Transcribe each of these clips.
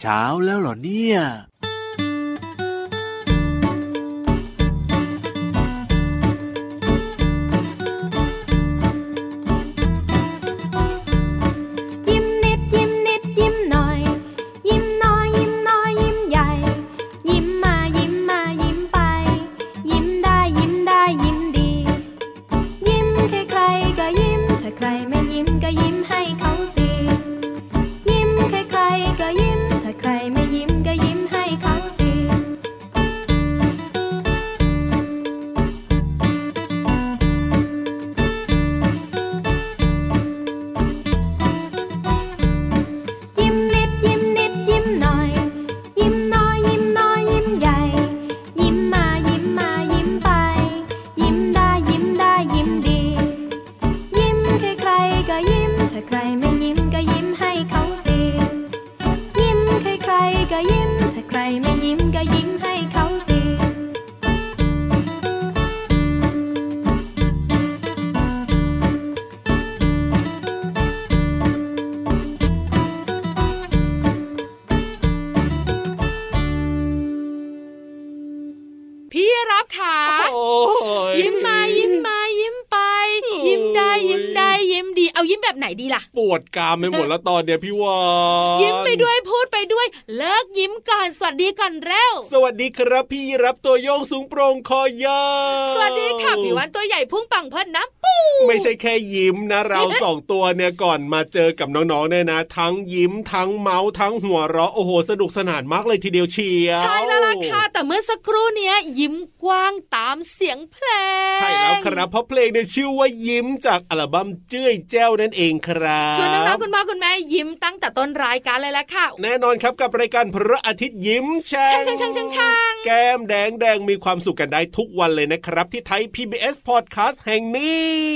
เช้าแล้วเหรอเนี่ย วดกามไปหมดแล้วตอนเนี้ยพี่วานยิ้มไปด้วยพูดไปด้วย เลิกยิ้มก่อนสวัสดีก่อนเร็ว สวัสดีครับพี่รับตัวโยงสูงโปร่งคอยาวสวัสดีค่ะพี่วันตัวใหญ่พุ่งปังเพิ่นน้ำปู ไม่ใช่แค่ยิ้มนะ เราสองตัวเนี่ยก่อนมาเจอกับน้องๆเนี่ยนะ ทั้งยิ้มทั้งเมาส์ทั้งหัวเราะโอ้โหสนุกสนานมากเลยทีเดียวเชียวใช่แล้วล่ะค่ะแต่เมื่อสักครู่เนี้ยยิ้มกว้างตามเสียงเพลง ใช่แล้วครับเพราะเพลงเนี่ยชื่อว่ายิ้มจากอัลบั้มเจ้ยแจ้วนั่นเองครับชวนน้องๆคุณพ่อคุณแม่ยิ้มตั้งแต่ต้นรายการเลยแหละค่ะ แน่นอนครับกับรายการพระอาทิตย์ยิ้มแช่งช่างช่างช่างช่างแก้มแดงแดงมีความสุขกันได้ทุกวันเลยนะครับ ที่ไทย PBS Podcast แห่งนี้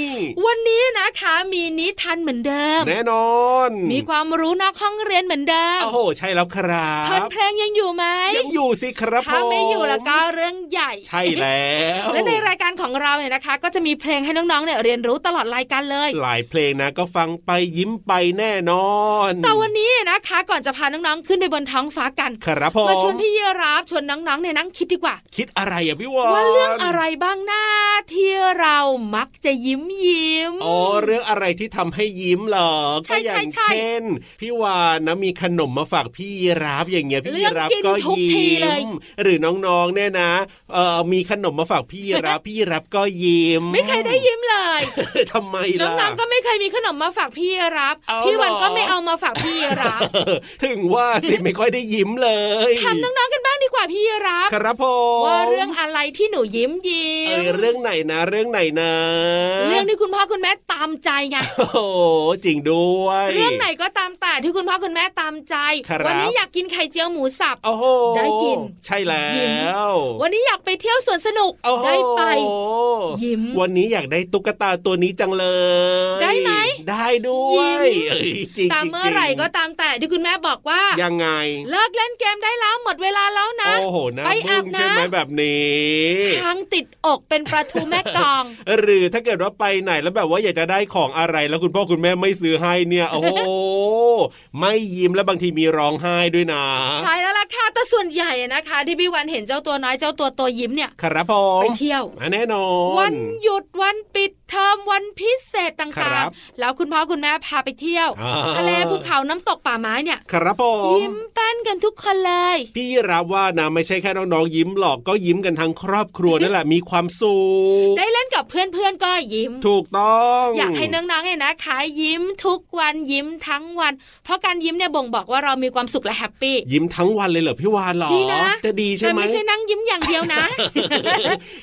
วันนี้นะคะมีนิทานเหมือนเดิม แน่นอน มีความรู้นอกห้องเรียนเหมือนเดิมโอ้โหใช่แล้วครับเพลงเพลงยังอยู่ไหมยังอยู่สิครับถ้าไม่อยู่แล้วก็เรื่องใหญ่ ใช่แล้ว และในรายการของเราเนี่ยนะคะ ก็จะมีเพลงให้น้องๆเนี่ยเรียนรู้ตลอดรายการเลย หลายเพลงนะก็ฟังไปยิ้มไปแน่นอน แต่วันนี้นะคะก่อนจะพาน้องๆขึ้นไปบนท้องฟ้ากันครับผมมาชวนพี่เยรับชวนน้องๆเนี่ยนั่งคิดดีกว่า คิดอะไรอะพี่วานว่าเรื่องอะไรบ้างหน้าที่เรามักจะยิ้มยิ้มอ๋อเรื่องอะไรที่ทำให้ยิ้มหรอก็อย่างเช่น พี่วานนะมีขนมมาฝากพี่รับ อย่างเงี้ยพี่รับก็ยิ้มหรือน้องๆเนี่ยนะเออมีขนมมาฝากพี่รับ พี่รับก็ยิ้ม ไม่เคยได้ยิ้มเลยทำไมล่ะน้องๆก็ไม่เคยมีขนมมาฝากพี่รับ พี่วันก็ไม่เอามาฝากพี่รับ ถึงว่าสิไม่ค่อยได้ยิ้มเลยทำน้องๆกันบ้างดีกว่าพี่รับครับผมว่าเรื่องอะไรที่หนูยิ้มยิ้มเรื่องไหนนะ เรื่องไหนนะเรื่องที่คุณพ่อคุณแม่ตามใจไงโอ้จริงด้วย เรื่องไหนก็ตามแต่ที่คุณพ่อคุณแม่ตามใจ วันนี้อยากกินไข่เจียวหมูสับโอ้โหได้กิน ใช่แล้ว วันนี้อยากไปเที่ยวสวนสนุกได้ไป ยิ้ม วันนี้อยากได้ตุ๊กตาตัวนี้จังเลย ได้ไหมได้ด้วยจริงตามเมื่อไหร่ก็ตามแต่ที่คุณแม่บอกว่า ยังไง เลิกเล่นเกมได้แล้วหมดเวลาแล้วนะโอ้โหนะไปอาบน้ำใช่ไหมแบบนี้ทางติดอกเป็นประตูแม่กอง หรือถ้าเกิดว่าไปไหนแล้วแบบว่าอยากจะได้ของอะไร แล้วคุณพ่อคุณแม่ไม่ซื้อให้เนี่ยโอ้โหไม่ยิ้มแล้วบางทีมีร้องไห้ด้วยนะ ใช่แล้วล่ะค่ะแต่ส่วนใหญ่นะคะ ที่พี่วันเห็นเจ้าตัวน้อยเจ้าตัวโตยิ้มเนี่ยครับผมไปเที่ยวแน่นอน วันหยุดวันปิดเทอมวันพิเศษต่างๆ แล้วคุณพ่อคุณแม่พาไปเที่ยวทะเลภูเขาน้ำตกป่าไม้เนี่ยครับผมยิ้มแป้นกันทุกคนเลย พี่รับว่านะไม่ใช่แค่น้องๆยิ้มหรอกก็ยิ้มกันทั้งครอบครัวนั่นแหละมีความสุขได้เล่นกับเพื่อนๆก็ยิ้มถูกต้อง อยากให้น้องๆเนี่ยนะขายยิ้มทุกวันยิ้มทั้งวัน เพราะการยิ้มเนี่ยบ่งบอกว่าเรามีความสุขและแฮปปี้ยิ้มทั้งวันเลยเหรอพี่วานหรอดีนะจะดีใช่ไหมแต่ไม่ใช่นั่งยิ้มอย่างเดียวนะ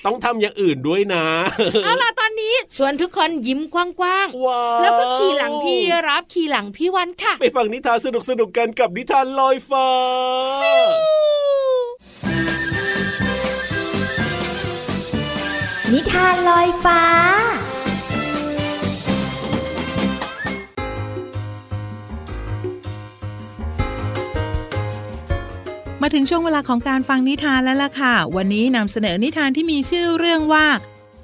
ต้องทำอย่างอื่นด้วยนะเอาล่ะตอนนี้ชวนทุกคนยิ้มกว้างๆแล้วก็ขี่หลังพี่รับขี่หลังพี่วันค่ะ ไปฟังนิทานสนุกๆกันกับนิทานลอยฟ้านิทานลอยฟ้า มาถึงช่วงเวลาของการฟังนิทานแล้วล่ะค่ะ วันนี้นำเสนอนิทานที่มีชื่อเรื่องว่า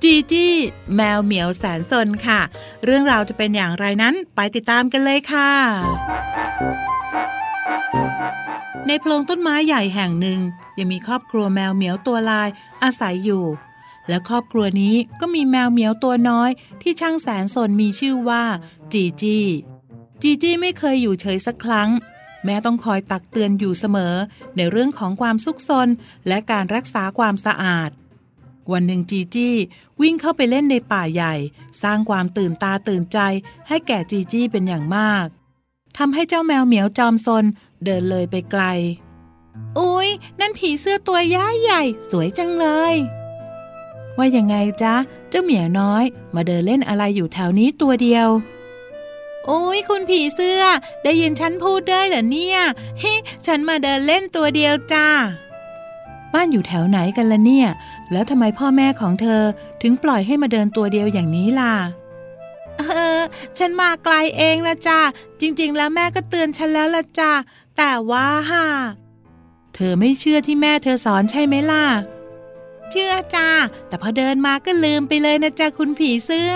จีจี้แมวเหมียวแสนสนค่ะ เรื่องราวจะเป็นอย่างไรนั้นไปติดตามกันเลยค่ะ ในโพรงต้นไม้ใหญ่แห่งหนึ่ง ยังมีครอบครัวแมวเหมียวตัวลายอาศัยอยู่ และครอบครัวนี้ก็มีแมวเหมียวตัวน้อยที่ช่างแสนสนมีชื่อว่าจีจี้จีจี้ไม่เคยอยู่เฉยสักครั้ง แม่ต้องคอยตักเตือนอยู่เสมอ ในเรื่องของความซุกซนและการรักษาความสะอาด วันหนึ่งจีจี้วิ่งเข้าไปเล่นในป่าใหญ่ สร้างความตื่นตาตื่นใจ ให้แก่จีจี้เป็นอย่างมากทำให้เจ้าแมวเหมียวจอมซนเดินเลยไปไกล อุ๊ยนั่นผีเสื้อตัวย้าใหญ่ สวยจังเลย ว่ายังไงจ๊ะ เจ้าเหมียวน้อย มาเดินเล่นอะไรอยู่แถวนี้ตัวเดียว โอ้ยคุณผีเสื้อ ได้ยินฉันพูดได้เหรอเนี่ยเฮ้ฉันมาเดินเล่นตัวเดียวจ้า บ้านอยู่แถวไหนกันละเนี่ย แล้วทำไมพ่อแม่ของเธอถึงปล่อยให้มาเดินตัวเดียวอย่างนี้ล่ะ เออ ฉันมาไกลเองละจ้าจริง ๆ แล้วแม่ก็เตือนฉันแล้วละจ้าแต่ว่าฮ่าเธอไม่เชื่อที่แม่เธอสอนใช่ไหมล่ะ เชื่อจ้าแต่พอเดินมาก็ลืมไปเลยนะจ้าคุณผีเสื้อ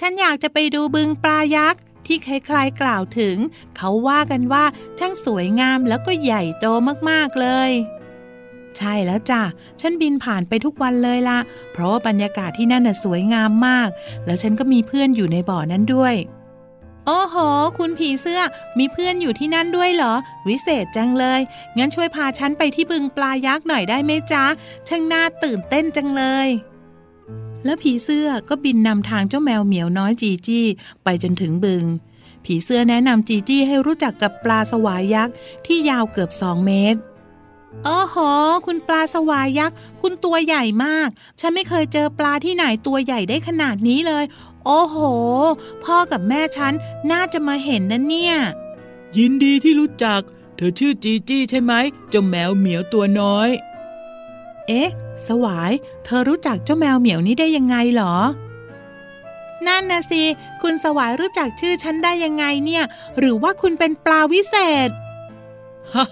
ฉันอยากจะไปดูบึงปลายักษ์ที่ใครๆกล่าวถึง เขาว่ากันว่าช่างสวยงามแล้วก็ใหญ่โตมากๆเลย ใช่แล้วจ้ะ ฉันบินผ่านไปทุกวันเลยละ เพราะว่าบรรยากาศที่นั่นน่ะสวยงามมาก แล้วฉันก็มีเพื่อนอยู่ในบ่อนั้นด้วย โอ้โห คุณผีเสื้อ มีเพื่อนอยู่ที่นั่นด้วยเหรอ วิเศษจังเลย งั้นช่วยพาฉันไปที่บึงปลายักษ์หน่อยได้ไหมจ๊ะ ช่างน่าตื่นเต้นจังเลย แล้วผีเสื้อก็บินนำทางเจ้าแมวเหมียวน้อยจีจี้ไปจนถึงบึง ผีเสื้อแนะนำจีจี้ให้รู้จักกับปลาสวายยักษ์ที่ยาวเกือบสองเมตรโอ้โห คุณปลาสวายยักษ์ คุณตัวใหญ่มาก ฉันไม่เคยเจอปลาที่ไหนตัวใหญ่ได้ขนาดนี้เลย โอ้โห พ่อกับแม่ฉันน่าจะมาเห็นนะเนี่ย ยินดีที่รู้จัก เธอชื่อจีจี้ใช่ไหมเจ้าแมวเหมียวตัวน้อย เอ๊ะ สวาย เธอรู้จักเจ้าแมวเหมียวนี้ได้ยังไงหรอ นั่นนะสิ คุณสวายรู้จักชื่อฉันได้ยังไงเนี่ย หรือว่าคุณเป็นปลาวิเศษฮ่า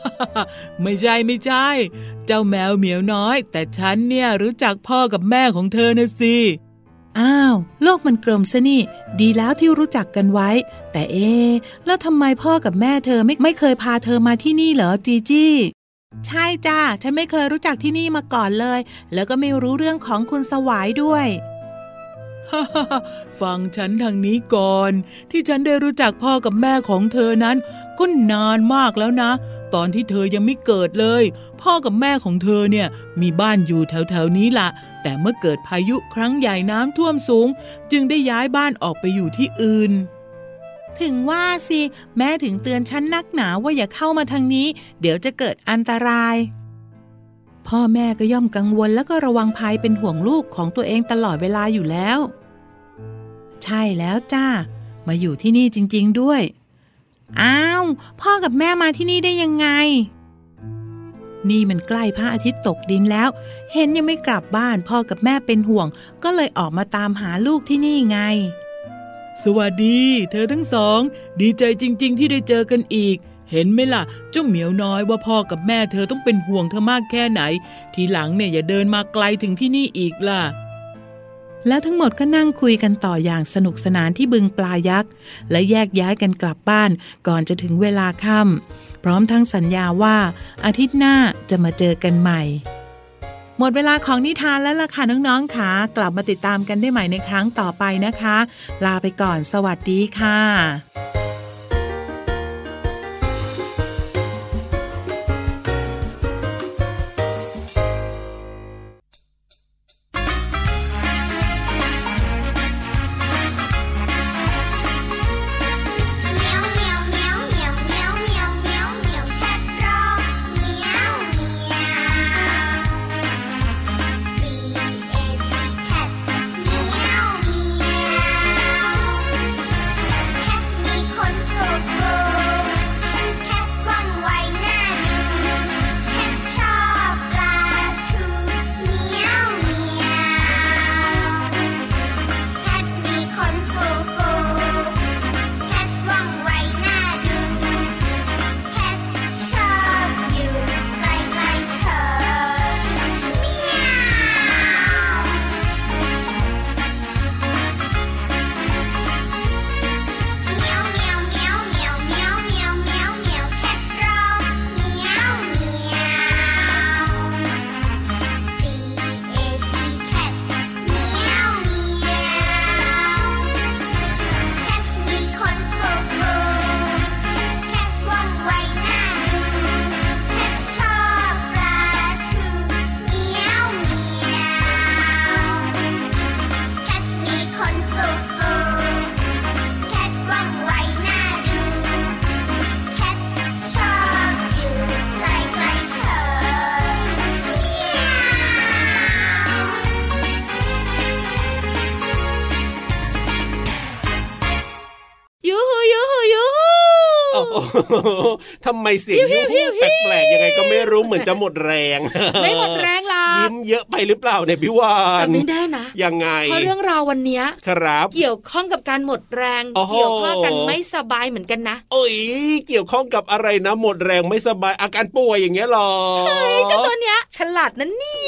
ไม่ใช่ไม่ใช่ เจ้าแมวเหมียวน้อย แต่ฉันเนี่ยรู้จักพ่อกับแม่ของเธอนะสิอ้าว โลกมันกลมซะนี่ ดีแล้วที่รู้จักกันไว้ แต่เอ๊แล้วทำไมพ่อกับแม่เธอไม่ไม่เคยพาเธอมาที่นี่เหรอจีจี้ ใช่จ้าฉันไม่เคยรู้จักที่นี่มาก่อนเลย แล้วก็ไม่รู้เรื่องของคุณสวายด้วยฟังฉันทางนี้ก่อน ที่ฉันได้รู้จักพ่อกับแม่ของเธอนั้นก็นานมากแล้วนะ ตอนที่เธอยังไม่เกิดเลย พ่อกับแม่ของเธอเนี่ยมีบ้านอยู่แถวๆนี้ละแต่เมื่อเกิดพายุครั้งใหญ่น้ำท่วมสูง จึงได้ย้ายบ้านออกไปอยู่ที่อื่น ถึงว่าสิ แม่ถึงเตือนฉันนักหนาว่าอย่าเข้ามาทางนี้ เดี๋ยวจะเกิดอันตราย พ่อแม่ก็ย่อมกังวลแล้วก็ระวังภัยเป็นห่วงลูกของตัวเองตลอดเวลาอยู่แล้ว ใช่แล้วจ้า มาอยู่ที่นี่จริง ๆ ด้วย อ้าว พ่อกับแม่มาที่นี่ได้ยังไง นี่มันใกล้พระอาทิตย์ตกดินแล้ว เห็นยังไม่กลับบ้านพ่อกับแม่เป็นห่วง ก็เลยออกมาตามหาลูกที่นี่ไง สวัสดี เธอทั้งสอง ดีใจจริง ๆ ที่ได้เจอกันอีก เห็นไหมล่ะ เจ้าเหมียวน้อยว่าพ่อกับแม่เธอต้องเป็นห่วงเธอมากแค่ไหน ทีหลังเนี่ยอย่าเดินมาไกลถึงที่นี่อีกล่ะแล้วทั้งหมดก็นั่งคุยกันต่ออย่างสนุกสนานที่บึงปลายักษ์ และแยกย้ายกันกลับบ้านก่อนจะถึงเวลาค่ำพร้อมทั้งสัญญาว่าอาทิตย์หน้าจะมาเจอกันใหม่ หมดเวลาของนิทานแล้วล่ะค่ะน้องๆค่ะกลับมาติดตามกันได้ใหม่ในครั้งต่อไปนะคะ ลาไปก่อนสวัสดีค่ะ ทำไมเสียงแปลกๆยังไงก็ไม่รู้เหมือนจะหมดแรง ไม่หมดแรงล่ะยิ้มเยอะไปหรือเปล่าเนี่ยพี่วานแต่ไม่ได้นะยังไงเพราะเรื่องราววันนี้ครับเกี่ยวข้องกับการหมดแรง เกี่ยวข้องกันไม่สบายเหมือนกันนะเอ้ยเกี่ยวข้องกับอะไรนะ หมดแรงไม่สบายอาการป่วยอย่างเงี้ยหรอเฮ้ยเจ้าตัวเนี้ย ฉลาดนั่นนี่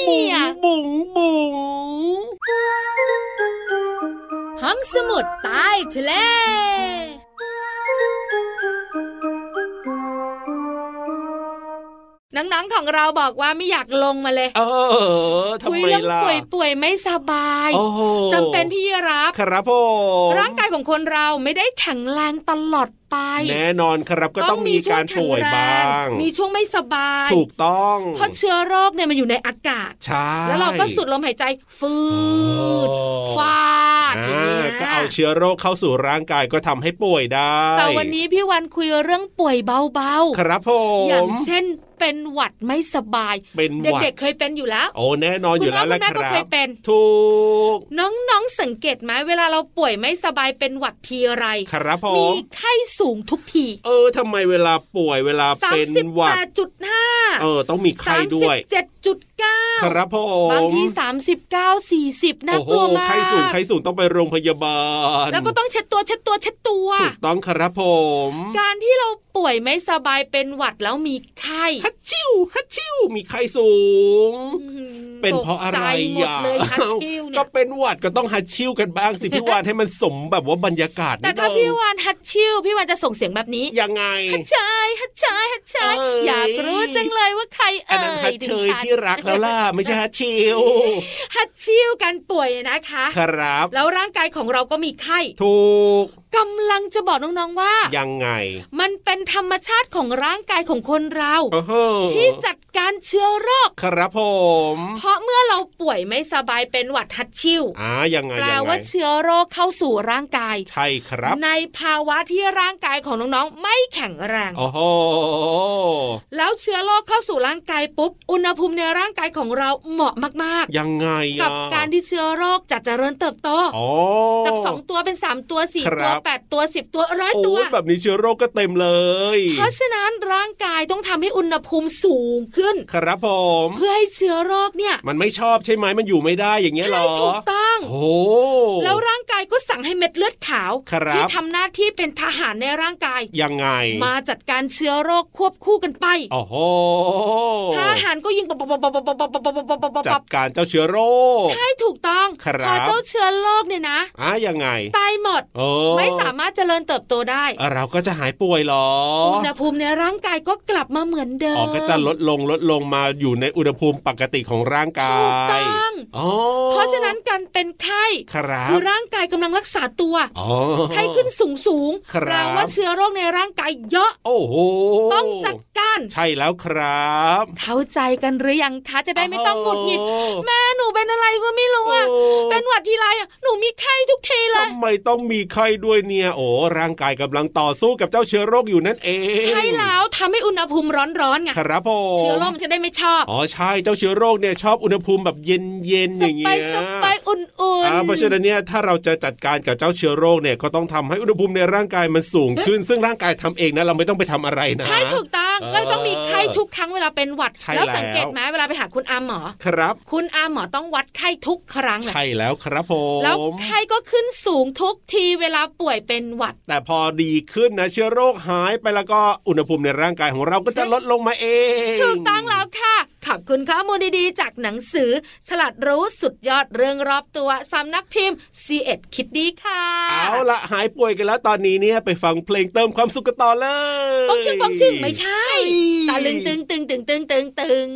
บุ๋งบุ๋งห้องสมุดใต้ทะเล น้องๆของเราบอกว่าไม่อยากลงมาเลยเออทำไมล่ะป่วยป่วยไม่สบายจำเป็นพี่รับครับผมร่างกายของคนเราไม่ได้แข็งแรงตลอดไปแน่นอนครับก็ต้องมีการป่วยบ้าง มีช่วงไม่สบาย ถูกต้อง เพราะเชื้อโรคเนี่ยมันอยู่ในอากาศใช่แล้วเราก็สูดลมหายใจฟืดฟาดก็เอาเชื้อโรคเข้าสู่ร่างกายก็ทำให้ป่วยได้ แต่วันนี้พี่วันคุยเรื่องป่วยเบาๆ ครับผมอย่างเช่น เป็นหวัดไม่สบายเป็นเด็กๆเคยเป็นอยู่แล้ว โอ้แน่นอนอยู่แล้วแหละครับคุณแม่ก็เคยเป็นถูกน้องๆสังเกตไหมเวลาเราป่วยไม่สบายเป็นหวัดทีไรครับผมมีไข้สูงทุกที เออทำไมเวลาป่วยเวลาเป็นหวัดจุดห้าเออ ต้องมีไข้ด้วยเจ็ดจุดเก้าครับผมบางทีสามสิบเก้าสี่สิบน่ากลัวมากไข้สูงไข้สูงต้องไปโรงพยาบาล แล้วก็ต้องเช็ดตัวเช็ดตัวเช็ดตัวถูกต้องครับผม การที่เรา ป่วยไม่สบายเป็นหวัดแล้วมีไข้ฮัชชิวฮัชชิวมีไข้สูง เป็นเพราะอะไรอะก็เป็นหวัดก็ต้องฮัชชิวกันบ้างสิพี่วานให้มันสมแบบว่าบรรยากาศแต่ถ้าพี่วานฮัชชิวพี่วานจะส่งเสียงแบบนี้ยังไงฮัชชายฮัชชายฮัชชายอยากรู้จังเลยว่าใครเอ่ยถึงฉันที่รักแล้วล่ะไม่ใช่ฮัชชิวฮัชชิวกันป่วยนะคะ ครับ แล้วร่างกายของเราก็มีไข้ถูกกำลังจะบอกน้องๆว่า ยังไง มันเป็นธรรมชาติของร่างกายของคนเราที่จัดการเชื้อโรคครับผม เพราะเมื่อเราป่วยไม่สบายเป็นหวัดทัดชิวอ่ายังไงแปลว่าเชื้อโรคเข้าสู่ร่างกาย ใช่ครับ ในภาวะที่ร่างกายของน้องๆไม่แข็งแรงโอ้โหแล้วเชื้อโรคเข้าสู่ร่างกายปุ๊บอุณหภูมิในร่างกายของเราเหมาะมากๆ ยังไงกับการที่เชื้อโรคจะเจริญเติบโตจากสองตัวเป็นสามตัวสี่ตัวแปดตัวสิบตัวร้อยตัวแบบนี้เชื้อโรคก็เต็มเลย เพราะฉะนั้นร่างกายต้องทำให้อุณหภูมิสูงขึ้น ครับผม เพื่อให้เชื้อโรคเนี่ย มันไม่ชอบใช่ไหมมันอยู่ไม่ได้อย่างเงี้ยหรอใช่ถูกต้อง โอ้แล้วร่างกายก็สั่งให้เม็ดเลือดขาวที่ทำหน้าที่เป็นทหารในร่างกาย ยังไง มาจัดการเชื้อโรคควบคู่กันไปโอ้โหทหารก็ยิงจัดการเจ้าเชื้อโรค ใช่ถูกต้องพอเจ้าเชื้อโรคเนี่ยนะอะยังไงตายหมดไม่สามารถเจริญเติบโตได้ เราก็จะหายป่วยหรออุณหภูมิในร่างกายก็กลับมาเหมือนเดิมอ๋อก็จะลดลงลดลงมาอยู่ในอุณหภูมิปกติของร่างกายถูกต้องเพราะฉะนั้นการเป็นไข้คือร่างกายกำลังรักษาตัวไข้ขึ้นสูงสูงแปลว่าเชื้อโรคในร่างกายเยอะ โอ้โหต้องจัดการ ใช่แล้วครับ เข้าใจกันหรือยังคะจะได้ไม่ต้องหงุดหงิดแม่ ก็ไม่รู้อะเป็นหวัดทีไรอะหนูมีไข้ทุกทีเลยทำไมต้องมีไข้ด้วยเนี่ยโอ้ร่างกายกำลังต่อสู้กับเจ้าเชื้อโรคอยู่นั่นเองใช่แล้วทำให้อุณหภูมิร้อนๆไงครับผมเชื้อโรคมันจะได้ไม่ชอบอ๋อใช่เจ้าเชื้อโรคเนี่ยชอบอุณหภูมิแบบเย็นๆอย่างเงี้ยสบายอุ่นๆเพราะฉะนั้นเนี่ยถ้าเราจะจัดการกับเจ้าเชื้อโรคเนี่ยก็ต้องทำให้อุณหภูมิในร่างกายมันสูงขึ้น ซึ่งร่างกายทำเองนะเราไม่ต้องไปทำอะไรนะใช่ถูกต้องก็ต้องมีไข้ทุกครั้งเวลาเป็นหวัดแล้วสังเกตไหมเวลาไปหาคุณอาหมอครับ คุณอาหมอต้องวัดไข้ทุกครั้งใช่แล้วครับผมแล้วไข้ก็ขึ้นสูงทุกทีเวลาป่วยเป็นหวัด แต่พอดีขึ้นนะเชื้อโรคหายไปแล้วก็อุณหภูมิในร่างกายของเราก็จะลดลงมาเองถูกต้องแล้วค่ะขอบคุณข้อมูลดีๆ จากหนังสือ ฉลาดรู้สุดยอดเรื่องรอบตัวสำนักพิมพ์ซีเอ็ดคิดดีค่ะ เอาละหายป่วยกันแล้วตอนนี้เนี่ยไปฟังเพลงเติมความสุขกันต่อเลยปองจึงปองจึงไม่ใช่ตาลึงตึงตึงตึงตึงตึงตึง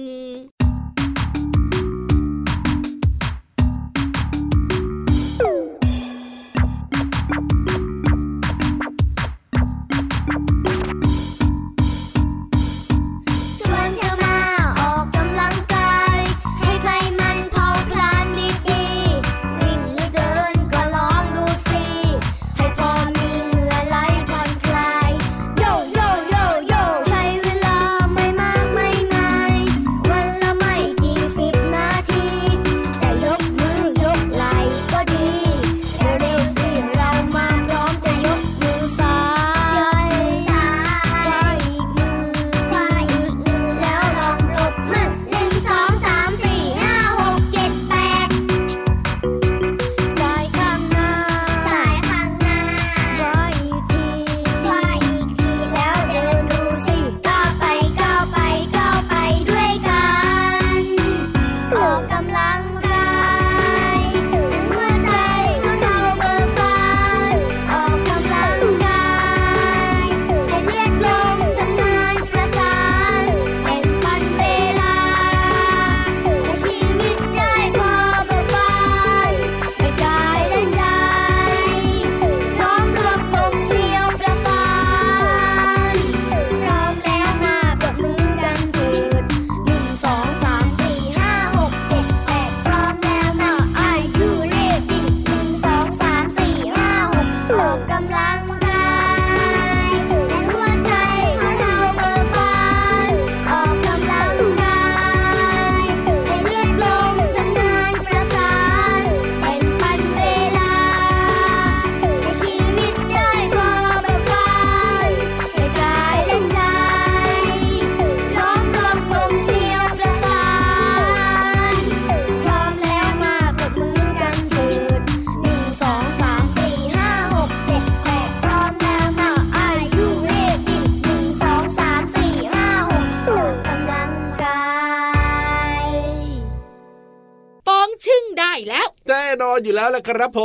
ครับผ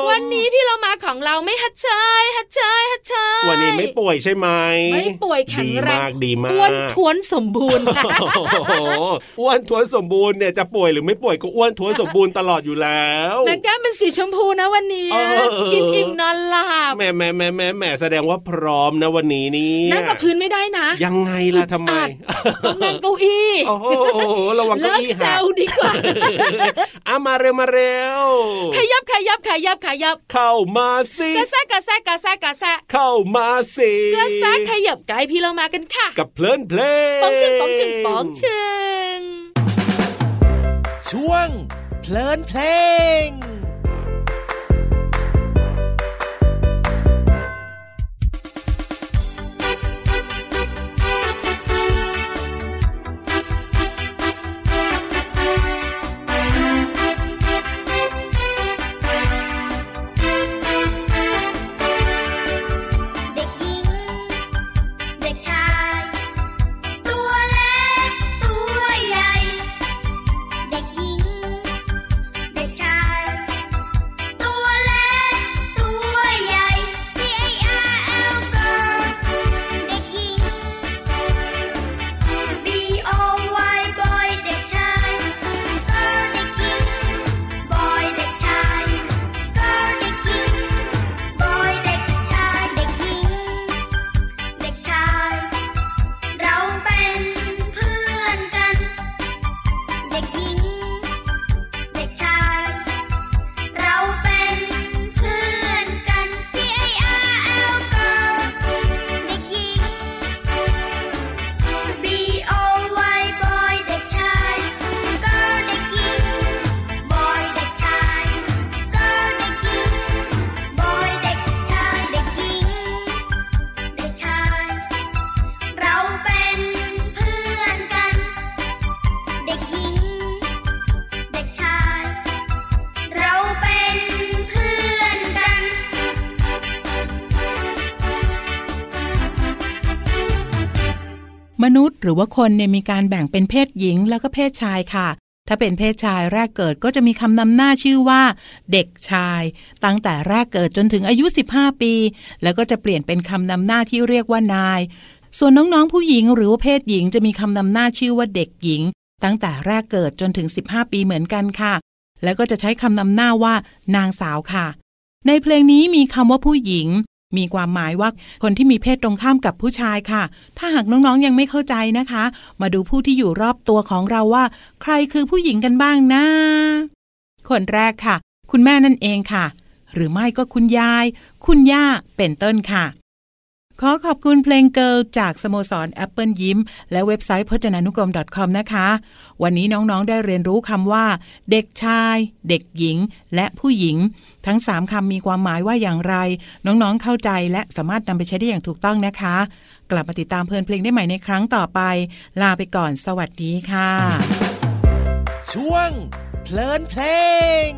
ม วันนี้พี่เรามาของเราไม่ฮัดเช วันนี้ไม่ป่วยใช่ไหมไม่ป่วยแข็งแรงดีมากอ้วนท้วนสมบูรณ์อ้วนท้วนสมบูรณ์เนี่ยจะป่วยหรือไม่ป่วยก็อ้วนท้วนสมบูรณ์ตลอดอยู่แล้วแม่แก้มเป็นสีชมพูนะวันนี้กินอิ่มนอนหลับแม่แม่แม่แม่แม่แสดงว่าพร้อมนะวันนี้นี่นั่งกับพื้นไม่ได้นะ ยังไงล่ะทำไมต้องนั่งเก้าอี้โอ้โหระวังเก้าอี้หักดีกว่าอามาเร็วมาเร็วขยับขยับขยับขยับ เข้ามาสิกระแซกระแซกระแซกระแซเข้ามาสิกระแซขยับไกลพี่เรามากันค่ะ กับเพลินเพลงปองชึงปองชึงปองชึงช่วงเพลินเพลง หรือว่าคนเนี่ยมีการแบ่งเป็นเพศหญิงแล้วก็เพศชายค่ะ ถ้าเป็นเพศชายแรกเกิดก็จะมีคำนำหน้าชื่อว่า เด็กชาย ตั้งแต่แรกเกิดจนถึงอายุ 15 ปี แล้วก็จะเปลี่ยนเป็นคำนำหน้าที่เรียกว่านาย ส่วนน้องๆผู้หญิงหรือว่าเพศหญิงจะมีคำนำหน้าชื่อว่าเด็กหญิง ตั้งแต่แรกเกิดจนถึง 15 ปีเหมือนกันค่ะ แล้วก็จะใช้คำนำหน้าว่า นางสาวค่ะ ในเพลงนี้มีคำว่าผู้หญิง มีความหมายว่าคนที่มีเพศตรงข้ามกับผู้ชายค่ะ ถ้าหากน้องๆยังไม่เข้าใจนะคะ มาดูผู้ที่อยู่รอบตัวของเราว่า ใครคือผู้หญิงกันบ้างนะ คนแรกค่ะ คุณแม่นั่นเองค่ะ หรือไม่ก็คุณยาย คุณย่าเป็นต้นค่ะ ขอขอบคุณเพลงเกิลจากสโมสรแอปเปิลยิ้ม และเว็บไซต์พจนานุกรม .com นะคะ วันนี้น้องๆได้เรียนรู้คำว่า เด็กชาย เด็กหญิง และผู้หญิง ทั้ง 3คำมีความหมายว่าอย่างไร น้องๆเข้าใจและสามารถนำไปใช้ได้อย่างถูกต้องนะคะ กลับมาติดตามเพลินเพลงได้ใหม่ในครั้งต่อไป ลาไปก่อนสวัสดีค่ะ ช่วงเพลินเพลง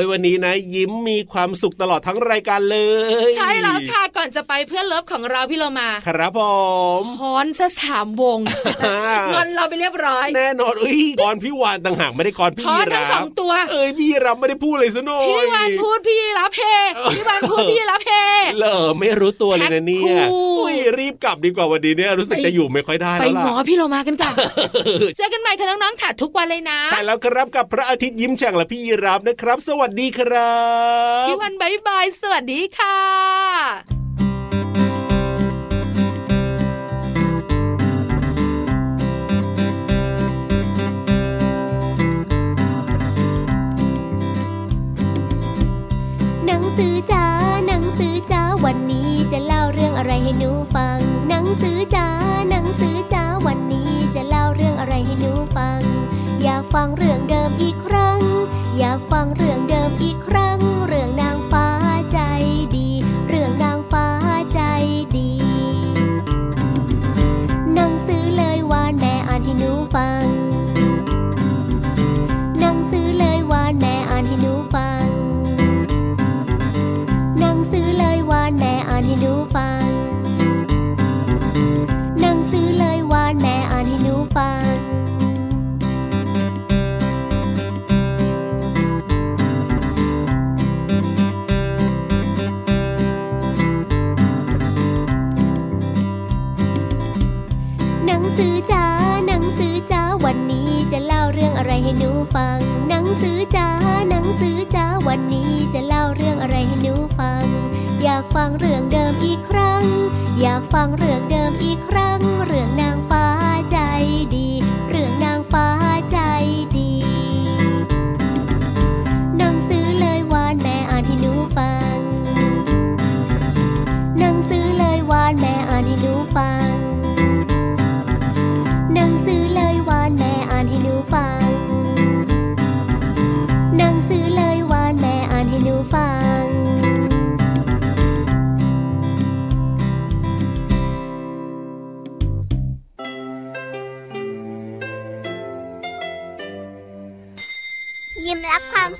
ยวันนี้นะ ยิ้มมีความสุขตลอดทั้งรายการเลย ใช่แล้วค่ะก่อนจะไปเพื่อนเลิฟของเราพี่เรามา ครับผมคอนซะสามวงงอนเราไปเรียบร้อย แน่นอนเอ้ยกอนพี่วานต่างหากไม่ได้กอนพี่รับทั้งสองตัวเอ้ยพี่รับไม่ได้พูดเลยซะหน่อยพี่วานพูดพี่รับเพพี่วานพูดพี่รับเพเลอไม่รู้ตัวเลยนะเนี่ยอุ้ยรีบกลับดีกว่าวันนี้เนี่ยรู้สึกจะอยู่ไม่ค่อยได้แล้วล่ะไปงอพี่เรามากันกันเจอกันใหม่ค่ะน้องๆค่ะทุกวันเลยนะใช่แล้วครับกับพระอาทิตย์ยิ้มแฉ่งและพี่ยีรับนะครับ สวัสดีครับพี่วันบายบาย สวัสดีค่ะหนังสือจ้าหนังสือจ้าวันนี้จะเล่าเรื่องอะไรให้หนูฟัง หนังสือจ้าหนังสือจ้าวันนี้จะเล่าเรื่องอะไรให้หนูฟัง อยากฟังเรื่อง เรื่องเดิมอีกครั้งเรื่อง นี้จะเล่าเรื่องอะไรให้หนูฟัง อยากฟังเรื่องเดิมอีกครั้ง อยากฟังเรื่องเดิมอีกครั้ง เรื่องนา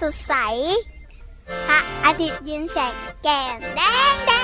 สดใส พระอาทิตย์ยิ้มแฉกแก้มแดงแดง